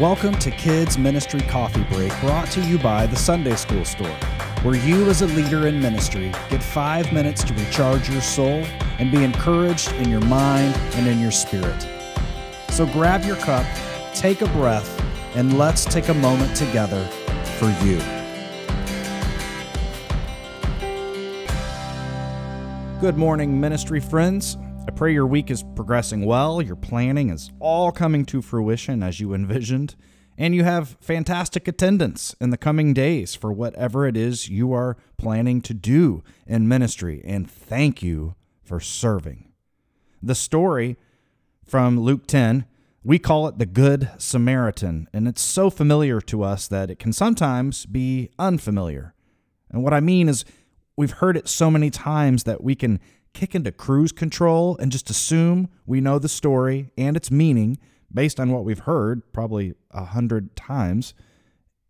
Welcome to Kids Ministry Coffee Break, brought to you by the Sunday School Store, where you, as a leader in ministry, get five minutes to recharge your soul and be encouraged in your mind and in your spirit. So grab your cup, take a breath, and let's take a moment together for you. Good morning, ministry friends. I pray your week is progressing well, your planning is all coming to fruition as you envisioned, and you have fantastic attendance in the coming days for whatever it is you are planning to do in ministry. And thank you for serving. The story from Luke 10, we call it the Good Samaritan, and it's so familiar to us that it can sometimes be unfamiliar. And what I mean is, we've heard it so many times that we can kick into cruise control and just assume we know the story and its meaning based on what we've heard probably a hundred times.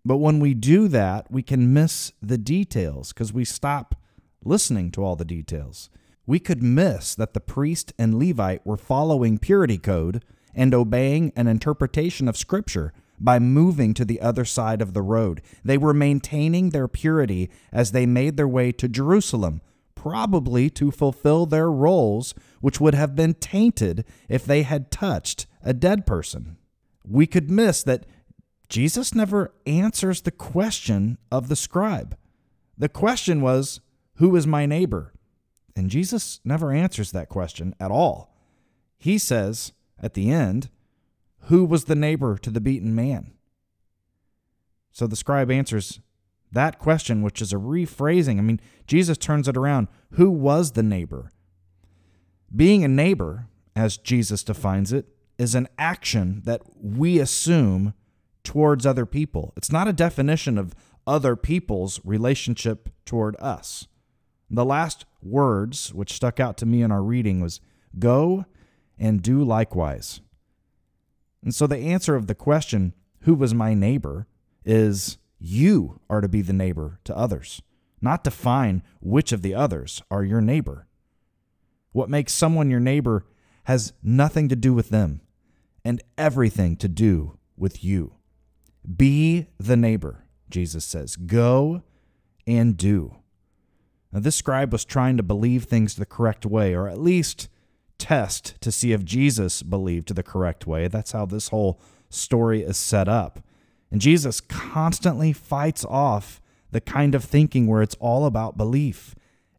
But when we do that, we can miss the details because we stop listening to all the details. We could miss that the priest and Levite were following purity code and obeying an interpretation of Scripture by moving to the other side of the road. They were maintaining their purity as they made their way to Jerusalem, probably to fulfill their roles, which would have been tainted if they had touched a dead person. We could miss that Jesus never answers the question of the scribe. The question was, Who is my neighbor? And Jesus never answers that question at all. He says at the end, Who was the neighbor to the beaten man? So the scribe answers, that question, which is a rephrasing. I mean, Jesus turns it around. Who was the neighbor? Being a neighbor, as Jesus defines it, is an action that we assume towards other people. It's not a definition of other people's relationship toward us. The last words which stuck out to me in our reading was go and do likewise. And so the answer of the question, who was my neighbor, is you are to be the neighbor to others, not define which of the others are your neighbor. What makes someone your neighbor has nothing to do with them and everything to do with you. Be the neighbor, Jesus says. Go and do. Now, this scribe was trying to believe things the correct way, or at least test to see if Jesus believed the correct way. That's how this whole story is set up. And Jesus constantly fights off the kind of thinking where it's all about belief.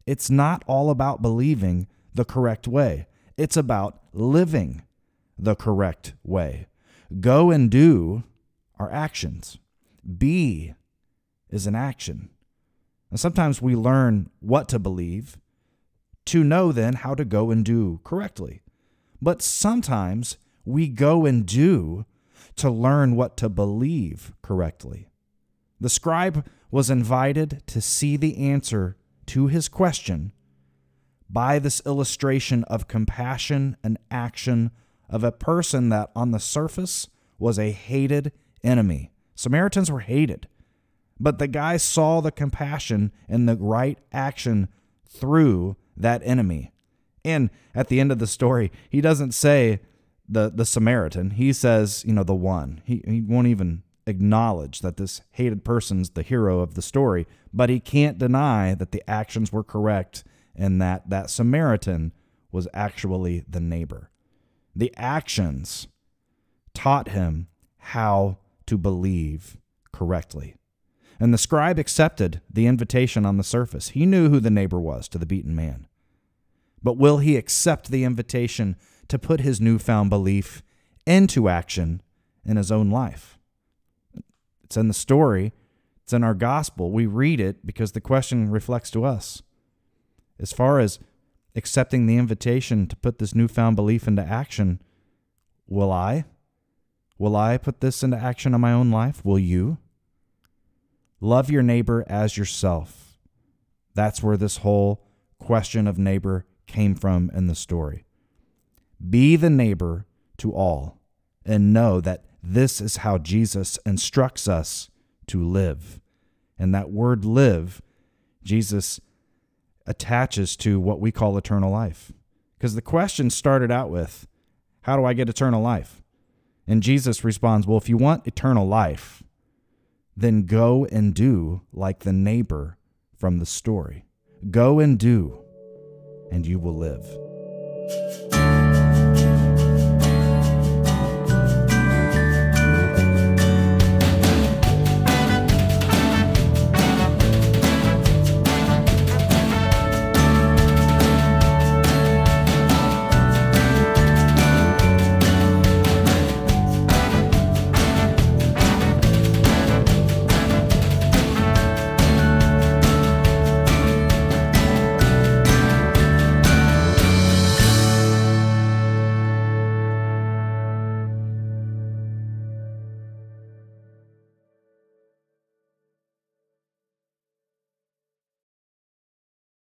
It's not all about believing the correct way, it's about living the correct way. Go and do are actions, be is an action. And sometimes we learn what to believe to know then how to go and do correctly. But sometimes we go and do to learn what to believe correctly. The scribe was invited to see the answer to his question by this illustration of compassion and action of a person that on the surface was a hated enemy. Samaritans were hated, but the guy saw the compassion and the right action through that enemy. And at the end of the story, he doesn't say, the the Samaritan. He says, you know, the one. He he won't even acknowledge that this hated person's the hero of the story, but he can't deny that the actions were correct and that that Samaritan was actually the neighbor. The actions taught him how to believe correctly. And the scribe accepted the invitation on the surface. He knew who the neighbor was to the beaten man. But will he accept the invitation to put his newfound belief into action in his own life. It's in the story, it's in our gospel. We read it because the question reflects to us. As far as accepting the invitation to put this newfound belief into action, will I? Will I put this into action in my own life? Will you? Love your neighbor as yourself. That's where this whole question of neighbor came from in the story. Be the neighbor to all and know that this is how Jesus instructs us to live. And that word live, Jesus attaches to what we call eternal life. Because the question started out with, How do I get eternal life? And Jesus responds, Well, if you want eternal life, then go and do like the neighbor from the story. Go and do, and you will live.